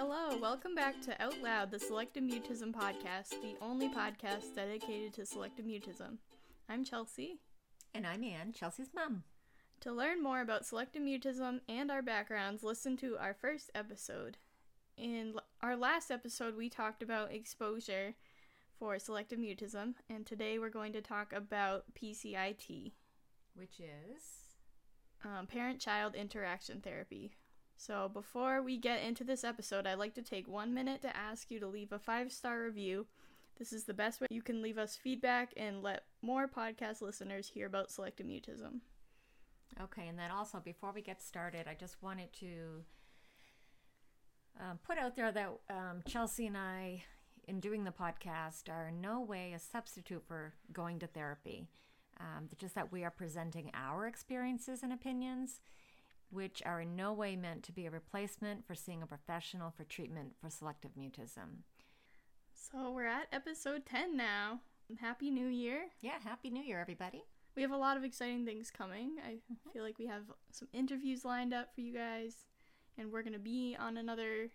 Hello, welcome back to Out Loud, the Selective Mutism podcast, the only podcast dedicated to selective mutism. I'm Chelsea. And I'm Ann, Chelsea's mom. To learn more about selective mutism and our backgrounds, listen to our first episode. In l- our last episode, we talked about exposure for selective mutism, and today we're going to talk about PCIT, Which is. um, parent child interaction therapy. So, before we get into this episode, I'd like to take one minute to ask you to leave a five star review. This is the best way you can leave us feedback and let more podcast listeners hear about selective mutism. Okay, and then also, before we get started, I just wanted to um, put out there that um, Chelsea and I, in doing the podcast, are in no way a substitute for going to therapy. Um, just that we are presenting our experiences and opinions, which are in no way meant to be a replacement for seeing a professional for treatment for selective mutism. So, we're at episode 10 now. Happy New Year! Yeah, Happy New Year, everybody. We have a lot of exciting things coming. I mm-hmm. feel like we have some interviews lined up for you guys, and we're going to be on another,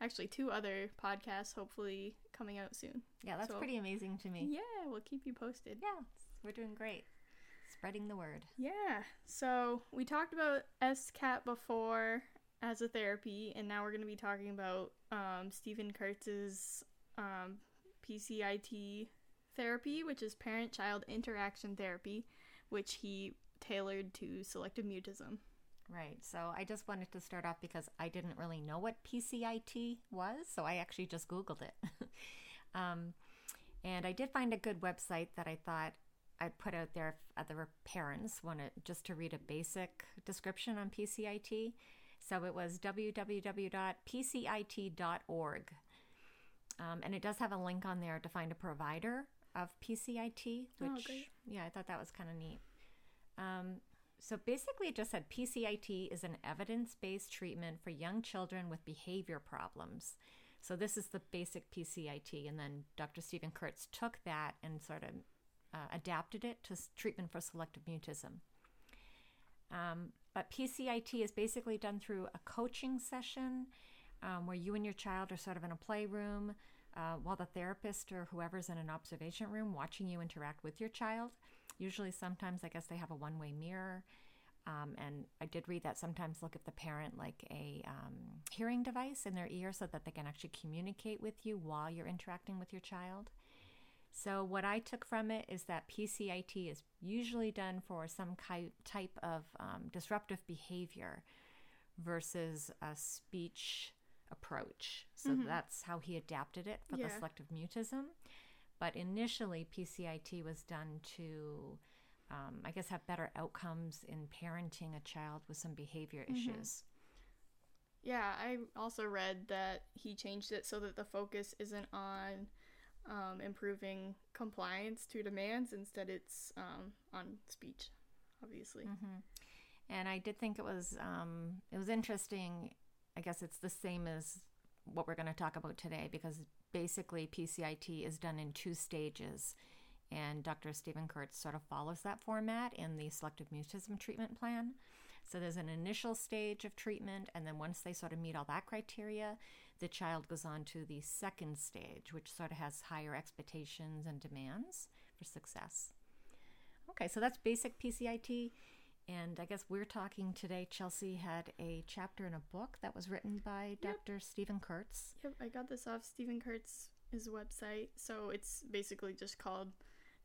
actually, two other podcasts, hopefully coming out soon. Yeah, that's So- pretty amazing to me. Yeah, we'll keep you posted. Yeah, we're doing great. Spreading the word. Yeah. So we talked about SCAT before as a therapy, and now we're going to be talking about um, Steven Kurtz's um, PCIT therapy, which is parent child interaction therapy, which he tailored to selective mutism. Right. So I just wanted to start off because I didn't really know what PCIT was, so I actually just Googled it. um, and I did find a good website that I thought I'd put out there if other parents wanted just to read a basic description on PCIT. So it was www.pcit.org. Um, and it does have a link on there to find a provider of PCIT, Oh, which, great. yeah, I thought that was kind of neat. Um, so basically, it just said PCIT is an evidence based treatment for young children with behavior problems. So this is the basic PCIT. And then Dr. Steven Kurtz took that and sort of uh, adapted it to treatment for selective mutism. Um, but PCIT is basically done through a coaching session um, where you and your child are sort of in a playroom uh, while the therapist or whoever's in an observation room watching you interact with your child. Usually, sometimes I guess they have a one way mirror. Um, and I did read that sometimes look at the parent like a um, hearing device in their ear so that they can actually communicate with you while you're interacting with your child. So, what I took from it is that PCIT is usually done for some type of um, disruptive behavior versus a speech approach. So, that's how he adapted it for Yeah. the selective mutism. But initially, PCIT was done to, um, I guess, have better outcomes in parenting a child with some behavior issues. Yeah, I also read that he changed it so that the focus isn't on um, improving compliance to demands. Instead, it's um, on speech, obviously. And I did think it was um, it was interesting. I guess it's the same as what we're going to talk about today because basically PCIT is done in two stages, and Dr. Steven Kurtz sort of follows that format in the selective mutism treatment plan. So there's an initial stage of treatment, and then once they sort of meet all that criteria, the child goes on to the second stage, which sort of has higher expectations and demands for success. Okay, so that's basic PCIT. And I guess we're talking today. Chelsea had a chapter in a book that was written by Dr. Steven Kurtz. Yep, I got this off Steven Kurtz's website. So it's basically just called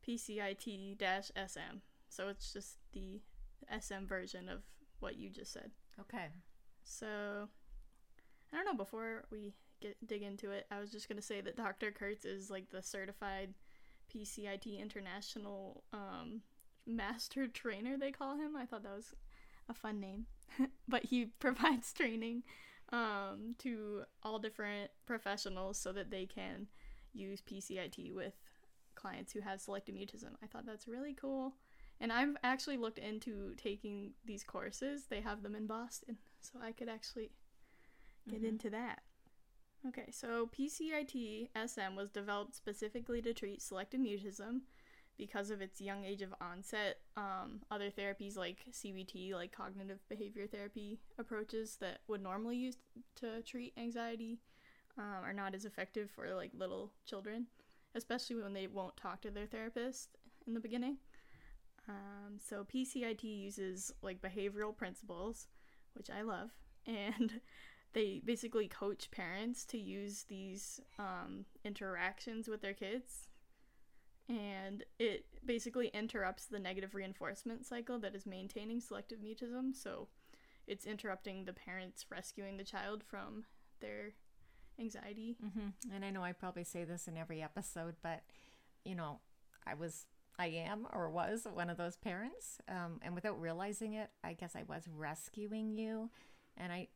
PCIT SM. So it's just the SM version of what you just said. Okay. So I don't know. Before we get dig into it, I was just gonna say that Dr. Kurtz is like the certified PCIT international um, master trainer. They call him. I thought that was a fun name, but he provides training um, to all different professionals so that they can use PCIT with clients who have selective mutism. I thought that's really cool. And I've actually looked into taking these courses. They have them in Boston, so I could actually get into that. Okay, so PCIT SM was developed specifically to treat selective mutism. because of its young age of onset, um, other therapies like CBT, like cognitive behavior therapy approaches that would normally use to treat anxiety, um, are not as effective for like little children, especially when they won't talk to their therapist in the beginning. Um, so PCIT uses like behavioral principles, which I love, and they basically coach parents to use these um, interactions with their kids and it basically interrupts the negative reinforcement cycle that is maintaining selective mutism. So it's interrupting the parents rescuing the child from their anxiety. Mm-hmm. And I know I probably say this in every episode, but you know, I was, I am, or was one of those parents, um, and without realizing it, I guess I was rescuing you, and I,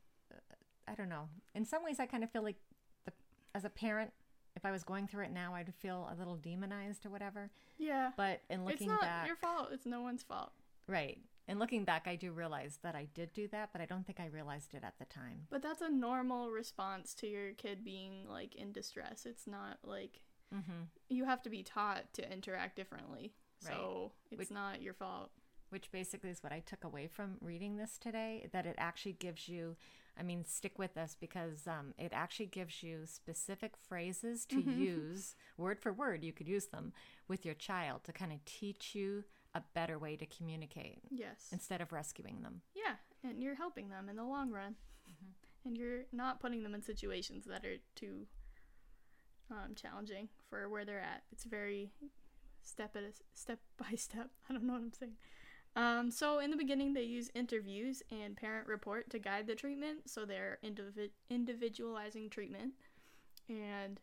I don't know. In some ways, I kind of feel like, the, as a parent, if I was going through it now, I'd feel a little demonized or whatever. Yeah. But in looking it's not back, your fault. It's no one's fault. right? And looking back, I do realize that I did do that, but I don't think I realized it at the time. But that's a normal response to your kid being like in distress. It's not like Mm-hmm. you have to be taught to interact differently. Right. So it's Which- not your fault. which basically is what I took away from reading this today that it actually gives you I mean stick with us because um, it actually gives you specific phrases to use word for word you could use them with your child to kind of teach you a better way to communicate Yes. instead of rescuing them Yeah, and you're helping them in the long run, and you're not putting them in situations that are too um, challenging for where they're at. It's very step at a step by step. I don't know what I'm saying. Um, so in the beginning, they use interviews and parent report to guide the treatment. So they're indivi- individualizing treatment, and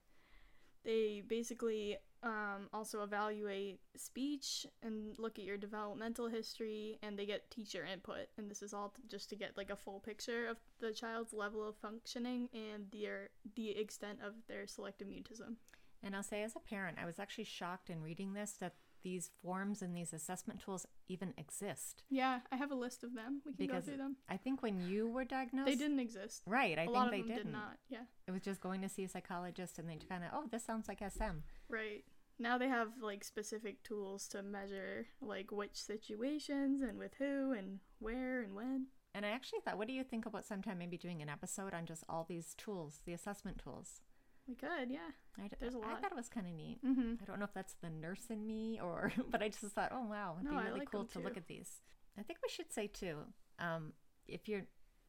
they basically um, also evaluate speech and look at your developmental history, and they get teacher input. And this is all t- just to get like a full picture of the child's level of functioning and their the extent of their selective mutism. and I'll say as a parent I was actually shocked in reading this that these forms and these assessment tools even exist Yeah, I have a list of them. We can because go through them. I think when you were diagnosed They didn't exist. right I a think lot they of them didn't did not. Yeah. it was just going to see a psychologist and they kind of oh this sounds like SM Right. Now they have like specific tools to measure like which situations and with who and where and when. And I actually thought, what do you think about sometime maybe doing an episode on just all these tools, the assessment tools? We could, yeah. I, There's a lot. I thought it was kind of neat. Mm-hmm. I don't know if that's the nurse in me or, but I just thought, oh wow, it'd No, be really like cool to look at these. I think we should say too, um, if you're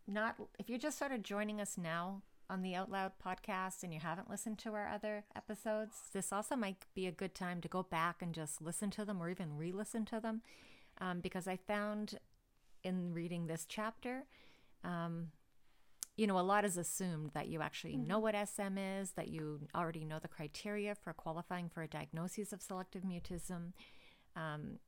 not, if you're just sort of joining us now on the Out Loud podcast and you haven't listened to our other episodes, this also might be a good time to go back and just listen to them or even re-listen to them, um, because I found in reading this chapter. Um, you know, a lot is assumed that you actually know what SM is, that you already know the criteria for qualifying for a diagnosis of selective mutism. Um,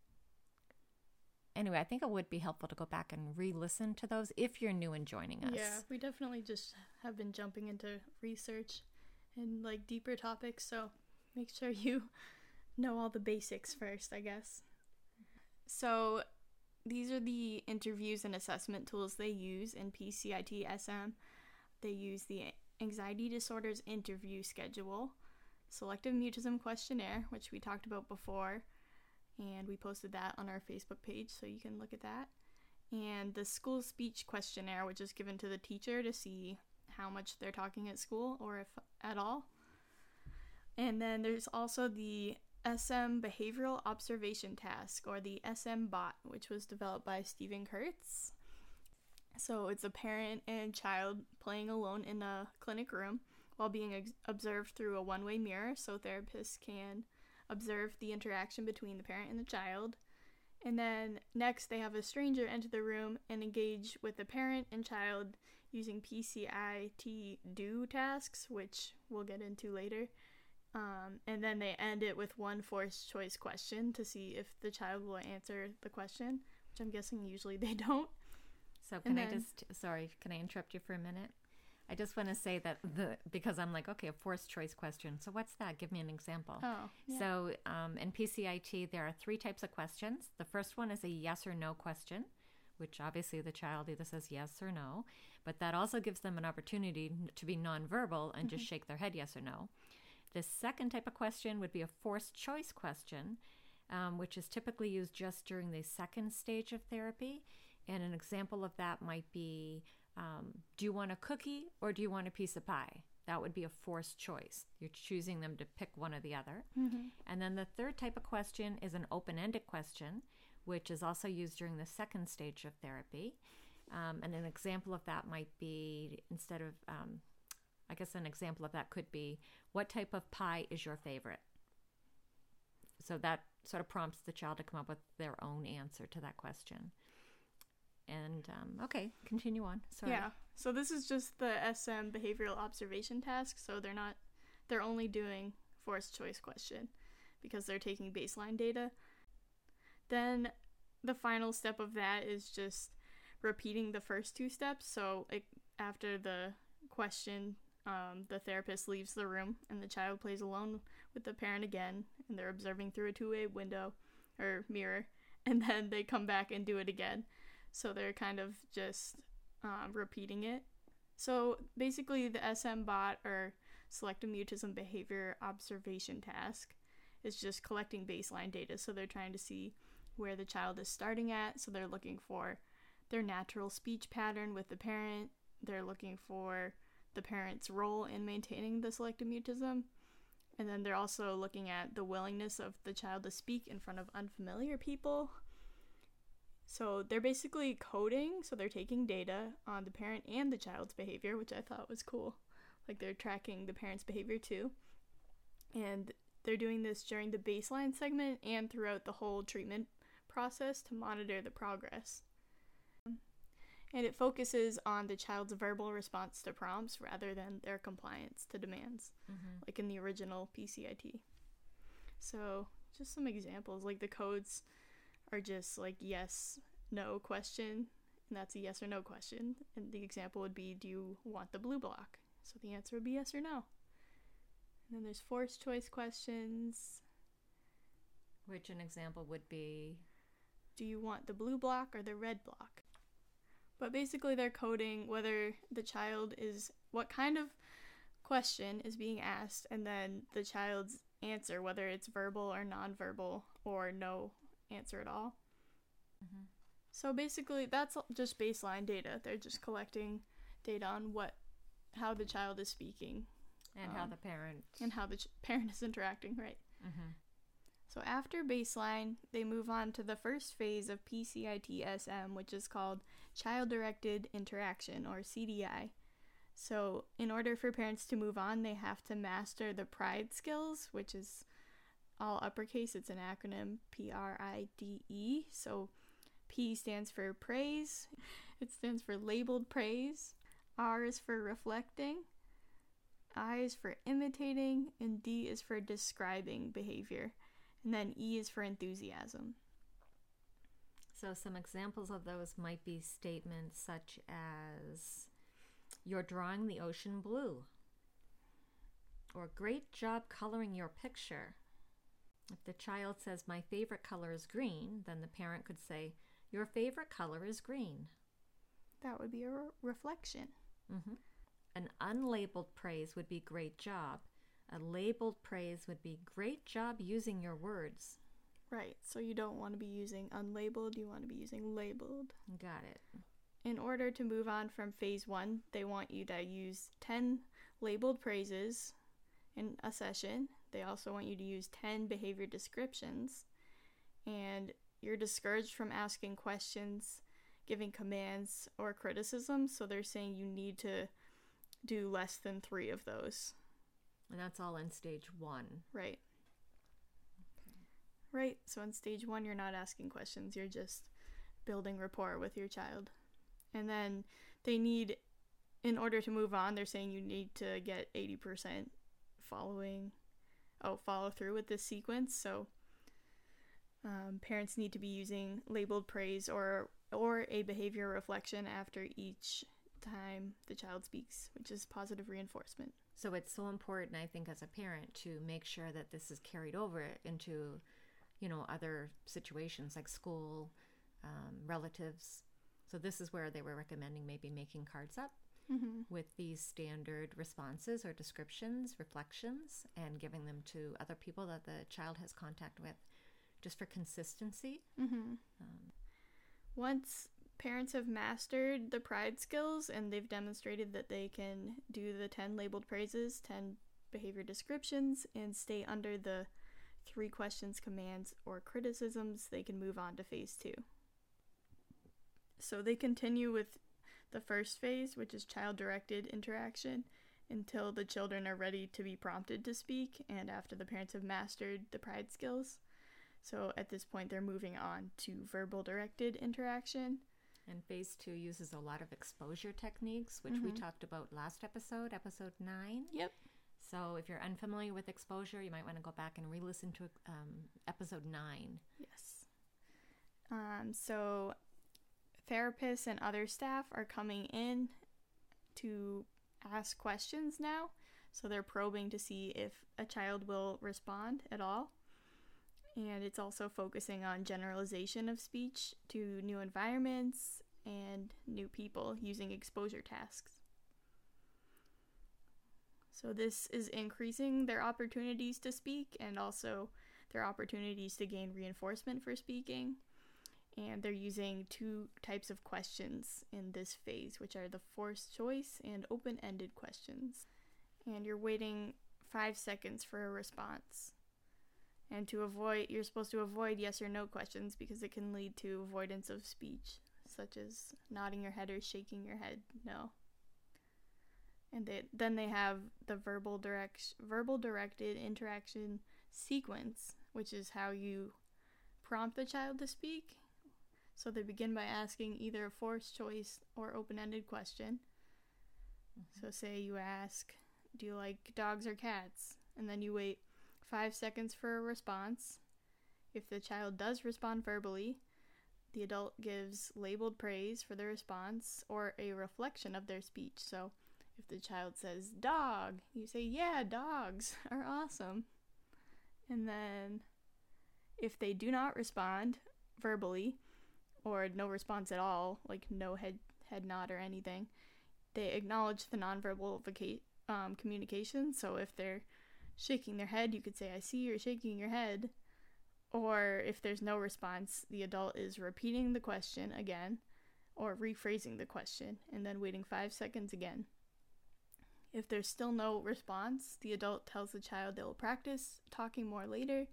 anyway, I think it would be helpful to go back and re listen to those if you're new and joining us. Yeah, we definitely just have been jumping into research and like deeper topics, so make sure you know all the basics first, I guess. So, these are the interviews and assessment tools they use in PCIT SM. They use the Anxiety Disorders Interview Schedule, Selective Mutism Questionnaire, which we talked about before, and we posted that on our Facebook page, so you can look at that and the school speech questionnaire, which is given to the teacher to see how much they're talking at school or if at all. And then there's also the SM Behavioral Observation Task, or the SM Bot, which was developed by Steven Kurtz. So it's a parent and child playing alone in a clinic room while being ex- observed through a one way mirror, so therapists can observe the interaction between the parent and the child. And then next, they have a stranger enter the room and engage with the parent and child using PCIT do tasks, which we'll get into later. Um, and then they end it with one forced choice question to see if the child will answer the question, which I'm guessing usually they don't. So can I just sorry, can I interrupt you for a minute? I just want to say that the because I'm like, okay, a forced choice question. So what's that? Give me an example. Oh, yeah. So um, in PCIT, there are three types of questions. The first one is a yes or no question, which obviously the child either says yes or no, but that also gives them an opportunity to be nonverbal and just shake their head yes or no. The second type of question would be a forced choice question. um, which is typically used just during the second stage of therapy. And an example of that might be um, Do you want a cookie or do you want a piece of pie? That would be a forced choice. You're choosing them to pick one or the other. And then the third type of question is an open ended question, which is also used during the second stage of therapy. Um, and an example of that might be instead of, um, I guess, an example of that could be, What type of pie is your favorite? So that sort of prompts the child to come up with their own answer to that question. And um, okay, continue on. Sorry. Yeah. So this is just the SM behavioral observation task. So they're not, they're only doing forced choice question because they're taking baseline data. Then the final step of that is just repeating the first two steps. So like, after the question, um, the therapist leaves the room and the child plays alone with the parent again, and they're observing through a two-way window or mirror, and then they come back and do it again. So they're kind of just um, repeating it. So basically, the SM bot or selective mutism behavior observation task is just collecting baseline data. So they're trying to see where the child is starting at. So they're looking for their natural speech pattern with the parent. They're looking for the parent's role in maintaining the selective mutism. And then they're also looking at the willingness of the child to speak in front of unfamiliar people. So they're basically coding, so they're taking data on the parent and the child's behavior, which I thought was cool. Like they're tracking the parent's behavior too. And they're doing this during the baseline segment and throughout the whole treatment process to monitor the progress. And it focuses on the child's verbal response to prompts rather than their compliance to demands, Mhm. like in the original PCIT. So, just some examples like the codes are just like yes, no question, and that's a yes or no question. And the example would be do you want the blue block? So the answer would be yes or no. And then there's forced choice questions. Which an example would be do you want the blue block or the red block? But basically, they're coding whether the child is what kind of question is being asked, and then the child's answer, whether it's verbal or nonverbal or no answer at all. Mhm. So basically, that's just baseline data. They're just collecting data on what, how the child is speaking and how Um, the parent and how the ch- parent is interacting, right? Mhm. So after baseline, they move on to the first phase of PCIT-SM, which is called Child Directed Interaction or CDI. So in order for parents to move on, they have to master the PRIDE skills, which is all uppercase. It's an acronym P R I D E. So P stands for praise. It stands for labeled praise. R is for reflecting. I is for imitating, and D is for describing behavior. And then E is for enthusiasm. So, some examples of those might be statements such as, You're drawing the ocean blue, or Great job coloring your picture. If the child says, My favorite color is green, then the parent could say, Your favorite color is green. That would be a re- reflection. hmm An unlabeled praise would be Great job. A labeled praise would be Great job using your words. Right. So you don't want to be using unlabeled, you want to be using labeled. Got it. In order to move on from phase one, they want you to use 10 labeled praises in a session. They also want you to use 10 behavior descriptions. And you're discouraged from asking questions, giving commands, or criticism. So they're saying you need to do less than three of those. And that's all in stage one. Right. Right. So in stage one, you're not asking questions, you're just building rapport with your child. And then they need, in order to move on, they're saying you need to get 80% following, oh, follow through with this sequence. So um, parents need to be using labeled praise or or a behavior reflection after each time the child speaks, which is positive reinforcement. So it's so important, I think, as a parent to make sure that this is carried over into, you know, other situations like school, um, relatives. So this is where they were recommending maybe making cards up Mm-hmm. with these standard responses or descriptions, reflections, and giving them to other people that the child has contact with just for consistency. Mm-hmm. Um, Once parents have mastered the pride skills and they've demonstrated that they can do the 10 labeled praises, 10 behavior descriptions, and stay under the three questions, commands, or criticisms, they can move on to phase two. So they continue with the first phase, which is child directed interaction, until the children are ready to be prompted to speak and after the parents have mastered the pride skills. So at this point, they're moving on to verbal directed interaction. And phase two uses a lot of exposure techniques, which we Mhm. talked about last episode, episode nine. Yep. So if you're unfamiliar with exposure, you might want to go back and re listen to um, episode nine. Yes. Um, so therapists and other staff are coming in to ask questions now. So they're probing to see if a child will respond at all. And it's also focusing on generalization of speech to new environments and new people using exposure tasks. So this is increasing their opportunities to speak and also their opportunities to gain reinforcement for speaking. And they're using two types of questions in this phase, which are the forced choice and open ended questions. And you're waiting five seconds for a response. And to avoid, you're supposed to avoid yes or no questions because it can lead to avoidance of speech, such as nodding your head or shaking your head no. And they, then they have the verbal direct, verbal directed interaction sequence, which is how you prompt the child to speak. So they begin by asking either a forced choice or open ended question. Mm-hmm. So, say you ask, Do you like dogs or cats? And then you wait five seconds for a response. If the child does respond verbally, the adult gives labeled praise for the response or a reflection of their speech. So, if the child says dog, you say, Yeah, dogs are awesome. And then if they do not respond verbally or no response at all, like no head head nod or anything, they acknowledge the nonverbal um, communication. So if they're shaking their head, you could say, I see you're shaking your head. Or if there's no response, the adult is repeating the question again or rephrasing the question and then waiting five seconds again. If there's still no response, the adult tells the child they will practice talking more later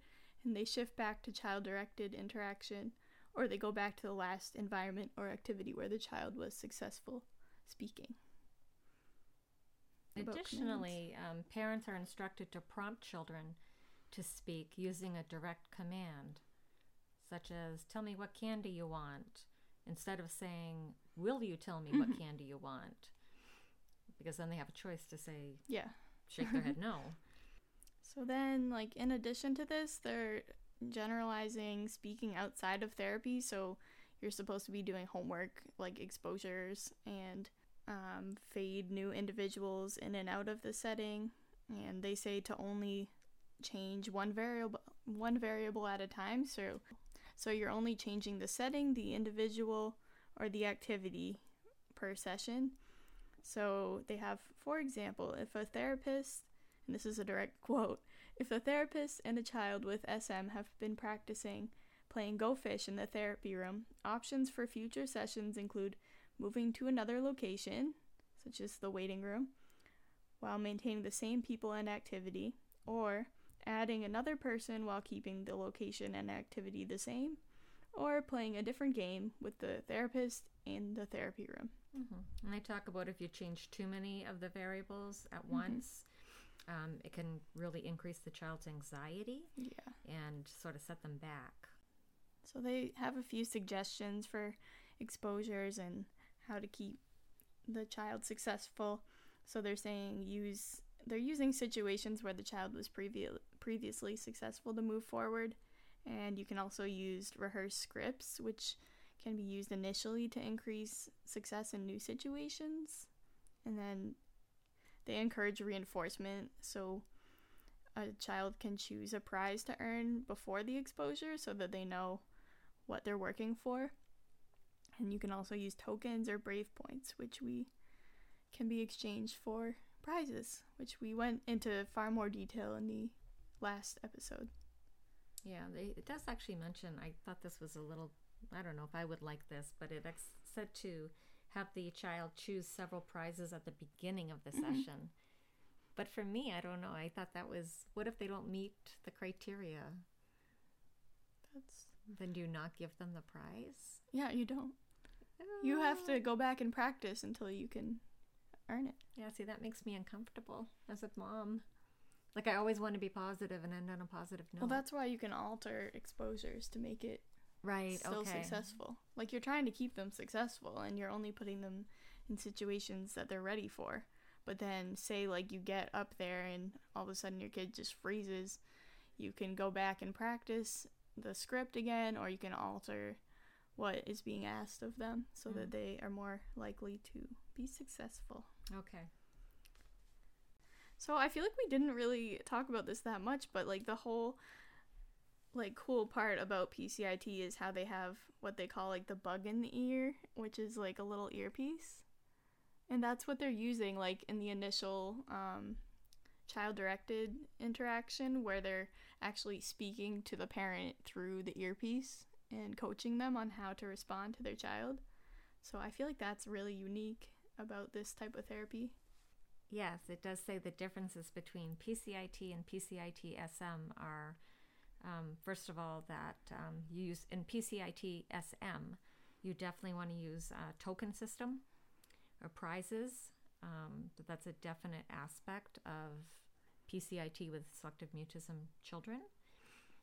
and they shift back to child directed interaction or they go back to the last environment or activity where the child was successful speaking. Additionally, um, parents are instructed to prompt children to speak using a direct command, such as, Tell me what candy you want, instead of saying, Will you tell me what candy you want? Because then they have a choice to say, Yeah. shake their head no. So then, like, in addition to this, they're generalizing speaking outside of therapy. So you're supposed to be doing homework, like exposures, and um, fade new individuals in and out of the setting. And they say to only change one variable, one variable at a time. So, so you're only changing the setting, the individual, or the activity per session. So they have, for example, if a therapist and this is a direct quote if a therapist and a child with SM have been practicing playing Go Fish in the therapy room, options for future sessions include moving to another location, such as the waiting room, while maintaining the same people and activity, or adding another person while keeping the location and activity the same, or playing a different game with the therapist in the therapy room. hmm And they talk about if you change too many of the variables at Mhm. once, um, it can really increase the child's anxiety Yeah. and sort of set them back. So they have a few suggestions for exposures and how to keep the child successful. So they're saying use they're using situations where the child was previ- previously successful to move forward and you can also use rehearsed scripts which can be used initially to increase success in new situations. And then they encourage reinforcement so a child can choose a prize to earn before the exposure so that they know what they're working for. And you can also use tokens or brave points, which we can be exchanged for prizes, which we went into far more detail in the last episode. Yeah, they, it does actually mention. I thought this was a little. I don't know if I would like this, but it ex- said to have the child choose several prizes at the beginning of the session. But for me, I don't know. I thought that was. What if they don't meet the criteria? That's Then do you not give them the prize? yeah, you don't. You have to go back and practice until you can earn it. Yeah, see, that makes me uncomfortable as a mom. Like, I always want to be positive and end on a positive note. Well, that's why you can alter exposures to make it right. still okay. successful. Like you're trying to keep them successful and you're only putting them in situations that they're ready for. But then say like you get up there and all of a sudden your kid just freezes, you can go back and practice the script again or you can alter what is being asked of them so that Mm. they are more likely to be successful. Okay. So I feel like we didn't really talk about this that much, but like the whole like cool part about PCIT is how they have what they call like the bug in the ear, which is like a little earpiece. And that's what they're using like in the initial um child directed interaction where they're actually speaking to the parent through the earpiece and coaching them on how to respond to their child. So I feel like that's really unique about this type of therapy. Yes, it does say the differences between PCIT and PCIT SM are, um, first of all, that um, you use in PCIT SM, you definitely want to use a token system or prizes. Um, that's a definite aspect of PCIT with selective mutism children.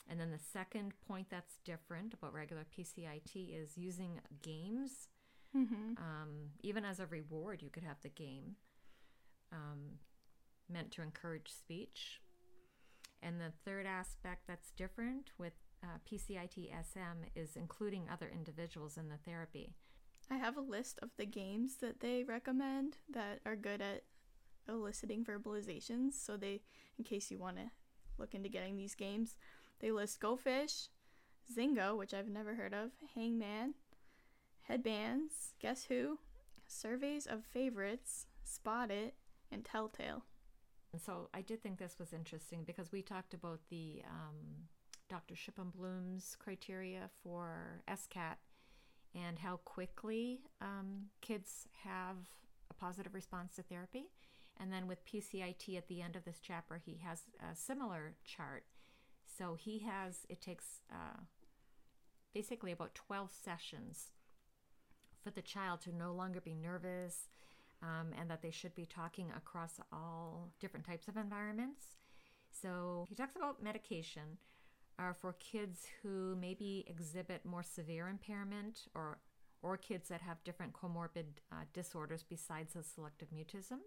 And then the second point that's different about regular PCIT is using games. Mm-hmm. Um, even as a reward, you could have the game um, meant to encourage speech. And the third aspect that's different with uh, PCIT SM is including other individuals in the therapy. I have a list of the games that they recommend that are good at eliciting verbalizations. So they, in case you want to look into getting these games, they list Go Fish, Zingo, which I've never heard of, Hangman, Headbands, Guess Who, Surveys of Favorites, Spot It, and Telltale. And so I did think this was interesting because we talked about the um, Dr. Shipon-Blum's criteria for SCAT and how quickly um, kids have a positive response to therapy. And then with PCIT at the end of this chapter, he has a similar chart. So he has, it takes uh, basically about 12 sessions for the child to no longer be nervous um, and that they should be talking across all different types of environments. So he talks about medication uh, for kids who maybe exhibit more severe impairment or or kids that have different comorbid uh, disorders besides the selective mutism.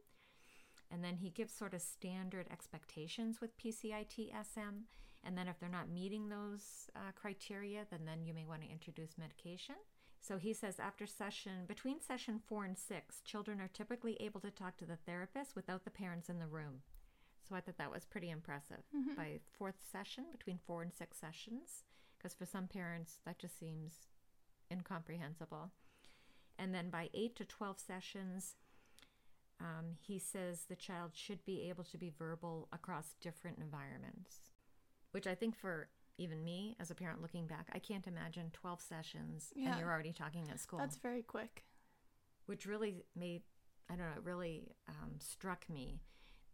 And then he gives sort of standard expectations with PCIT SM. And then if they're not meeting those uh, criteria, then then you may want to introduce medication. So he says after session, between session four and six, children are typically able to talk to the therapist without the parents in the room. So I thought that was pretty impressive. Mhm. By fourth session, between four and six sessions, because for some parents that just seems incomprehensible. And then by eight to 12 sessions, um, he says the child should be able to be verbal across different environments, which I think for even me as a parent looking back, I can't imagine 12 sessions Yeah. and you're already talking at school That's very quick. which really made I don't know, it really um, struck me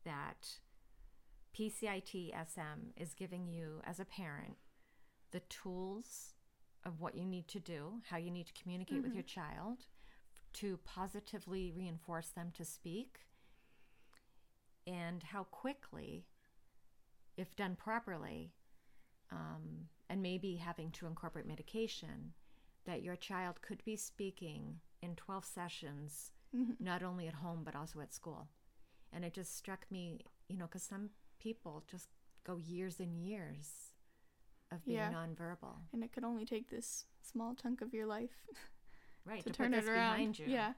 that PCIT SM is giving you as a parent the tools of what you need to do, how you need to communicate with Mhm. your child, to positively reinforce them to speak, and how quickly, if done properly, um, and maybe having to incorporate medication, that your child could be speaking in 12 sessions, Mhm. not only at home, but also at school. And it just struck me, you know, because some people just go years and years of being Yeah. nonverbal. And it could only take this small chunk of your life Right, to, to, turn it around. Yeah,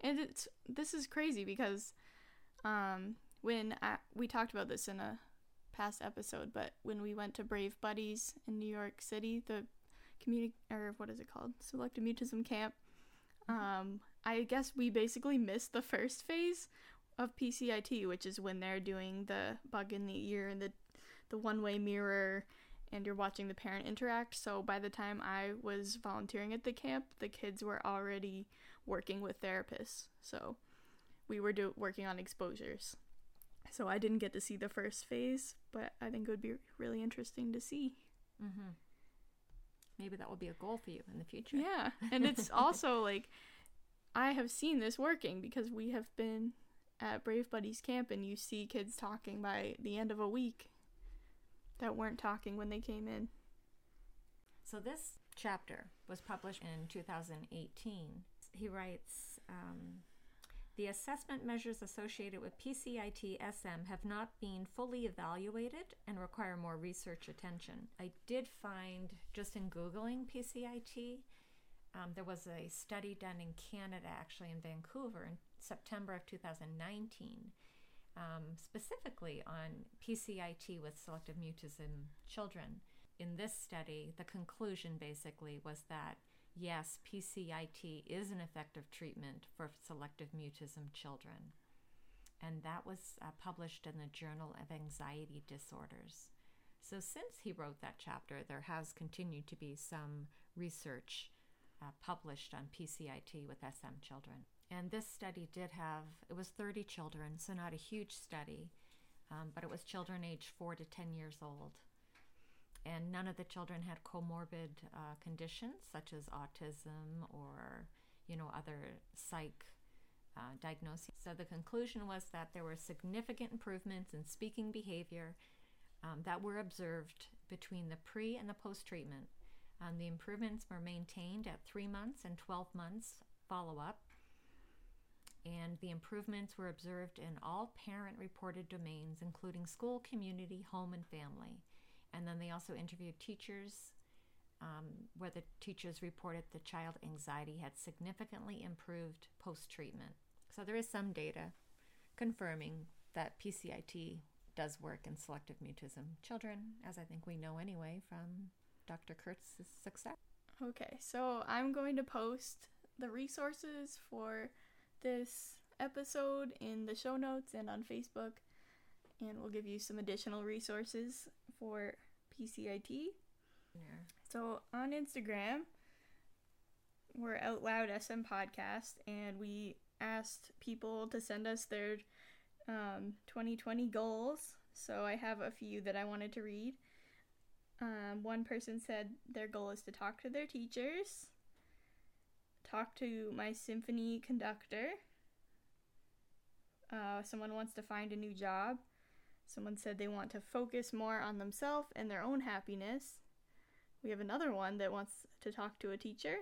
and it's this is crazy because um, when I, we talked about this in a past episode, but when we went to Brave Buddies in New York City, the community or what is it called, selective mutism camp. Um, I guess we basically missed the first phase of PCIT, which is when they're doing the bug in the ear and the the one way mirror and you're watching the parent interact. So by the time I was volunteering at the camp, the kids were already working with therapists. So we were do- working on exposures. So I didn't get to see the first phase, but I think it would be really interesting to see. Mm-hmm. Maybe that will be a goal for you in the future. Yeah. And it's also like I have seen this working because we have been at Brave Buddies camp and you see kids talking by the end of a week that weren't talking when they came in. So this chapter was published in 2018. He writes um, The assessment measures associated with PCIT SM have not been fully evaluated and require more research attention. I did find, just in Googling PCIT, um, there was a study done in Canada, actually in Vancouver, in September of 2019, um, specifically on PCIT with selective mutism children. In this study, the conclusion basically was that yes, PCIT is an effective treatment for selective mutism children. And that was uh, published in the Journal of Anxiety Disorders. So, since he wrote that chapter, there has continued to be some research uh, published on PCIT with SM children. And this study did have, it was 30 children, so not a huge study, um, but it was children aged 4 to 10 years old. And none of the children had comorbid uh, conditions such as autism or, you know, other psych uh, diagnoses. So the conclusion was that there were significant improvements in speaking behavior um, that were observed between the pre and the post treatment. Um, the improvements were maintained at three months and 12 months follow up and the improvements were observed in all parent reported domains, including school, community, home, and family. And then they also interviewed teachers, um, where the teachers reported the child anxiety had significantly improved post treatment. So there is some data confirming that PCIT does work in selective mutism children, as I think we know anyway from Dr. Kurtz's success. Okay, so I'm going to post the resources for this episode in the show notes and on Facebook, and we'll give you some additional resources for PCIT. Yeah. So on Instagram, we're Out Loud SM Podcast, and we asked people to send us their um, 2020 goals. So I have a few that I wanted to read. Um, one person said their goal is to talk to their teachers, talk to my symphony conductor. Uh, someone wants to find a new job. Someone said they want to focus more on themselves and their own happiness. We have another one that wants to talk to a teacher.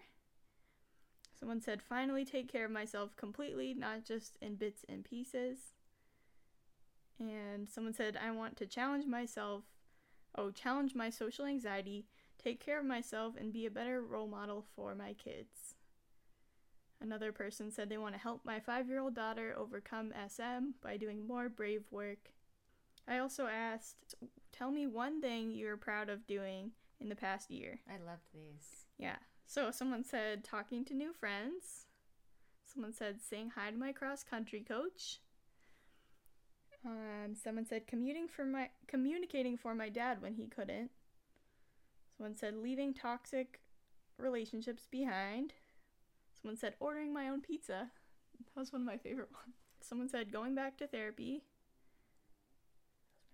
Someone said, finally take care of myself completely, not just in bits and pieces. And someone said, I want to challenge myself. Oh, challenge my social anxiety, take care of myself, and be a better role model for my kids. Another person said they want to help my five year old daughter overcome SM by doing more brave work. I also asked, tell me one thing you're proud of doing in the past year. I loved these. Yeah. So someone said talking to new friends. Someone said saying hi to my cross country coach. Um, someone said commuting for my communicating for my dad when he couldn't. Someone said leaving toxic relationships behind. Someone said ordering my own pizza. That was one of my favorite ones. Someone said going back to therapy.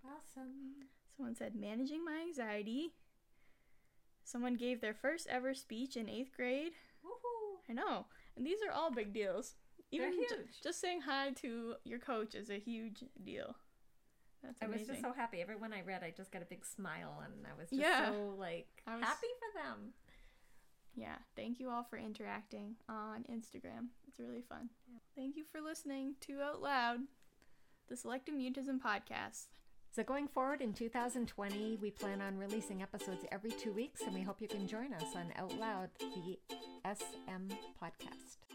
Awesome. Someone said managing my anxiety. Someone gave their first ever speech in eighth grade. Woohoo! I know. And these are all big deals. They're Even ju- huge. just saying hi to your coach is a huge deal. That's amazing. I was just so happy. Everyone I read, I just got a big smile, and I was just Yeah. so like was- happy for them. yeah, thank you all for interacting on Instagram. It's really fun. Thank you for listening to Out Loud, the Selective Mutism podcast. So going forward in 2020, we plan on releasing episodes every two weeks, and we hope you can join us on Out Loud, the SM podcast.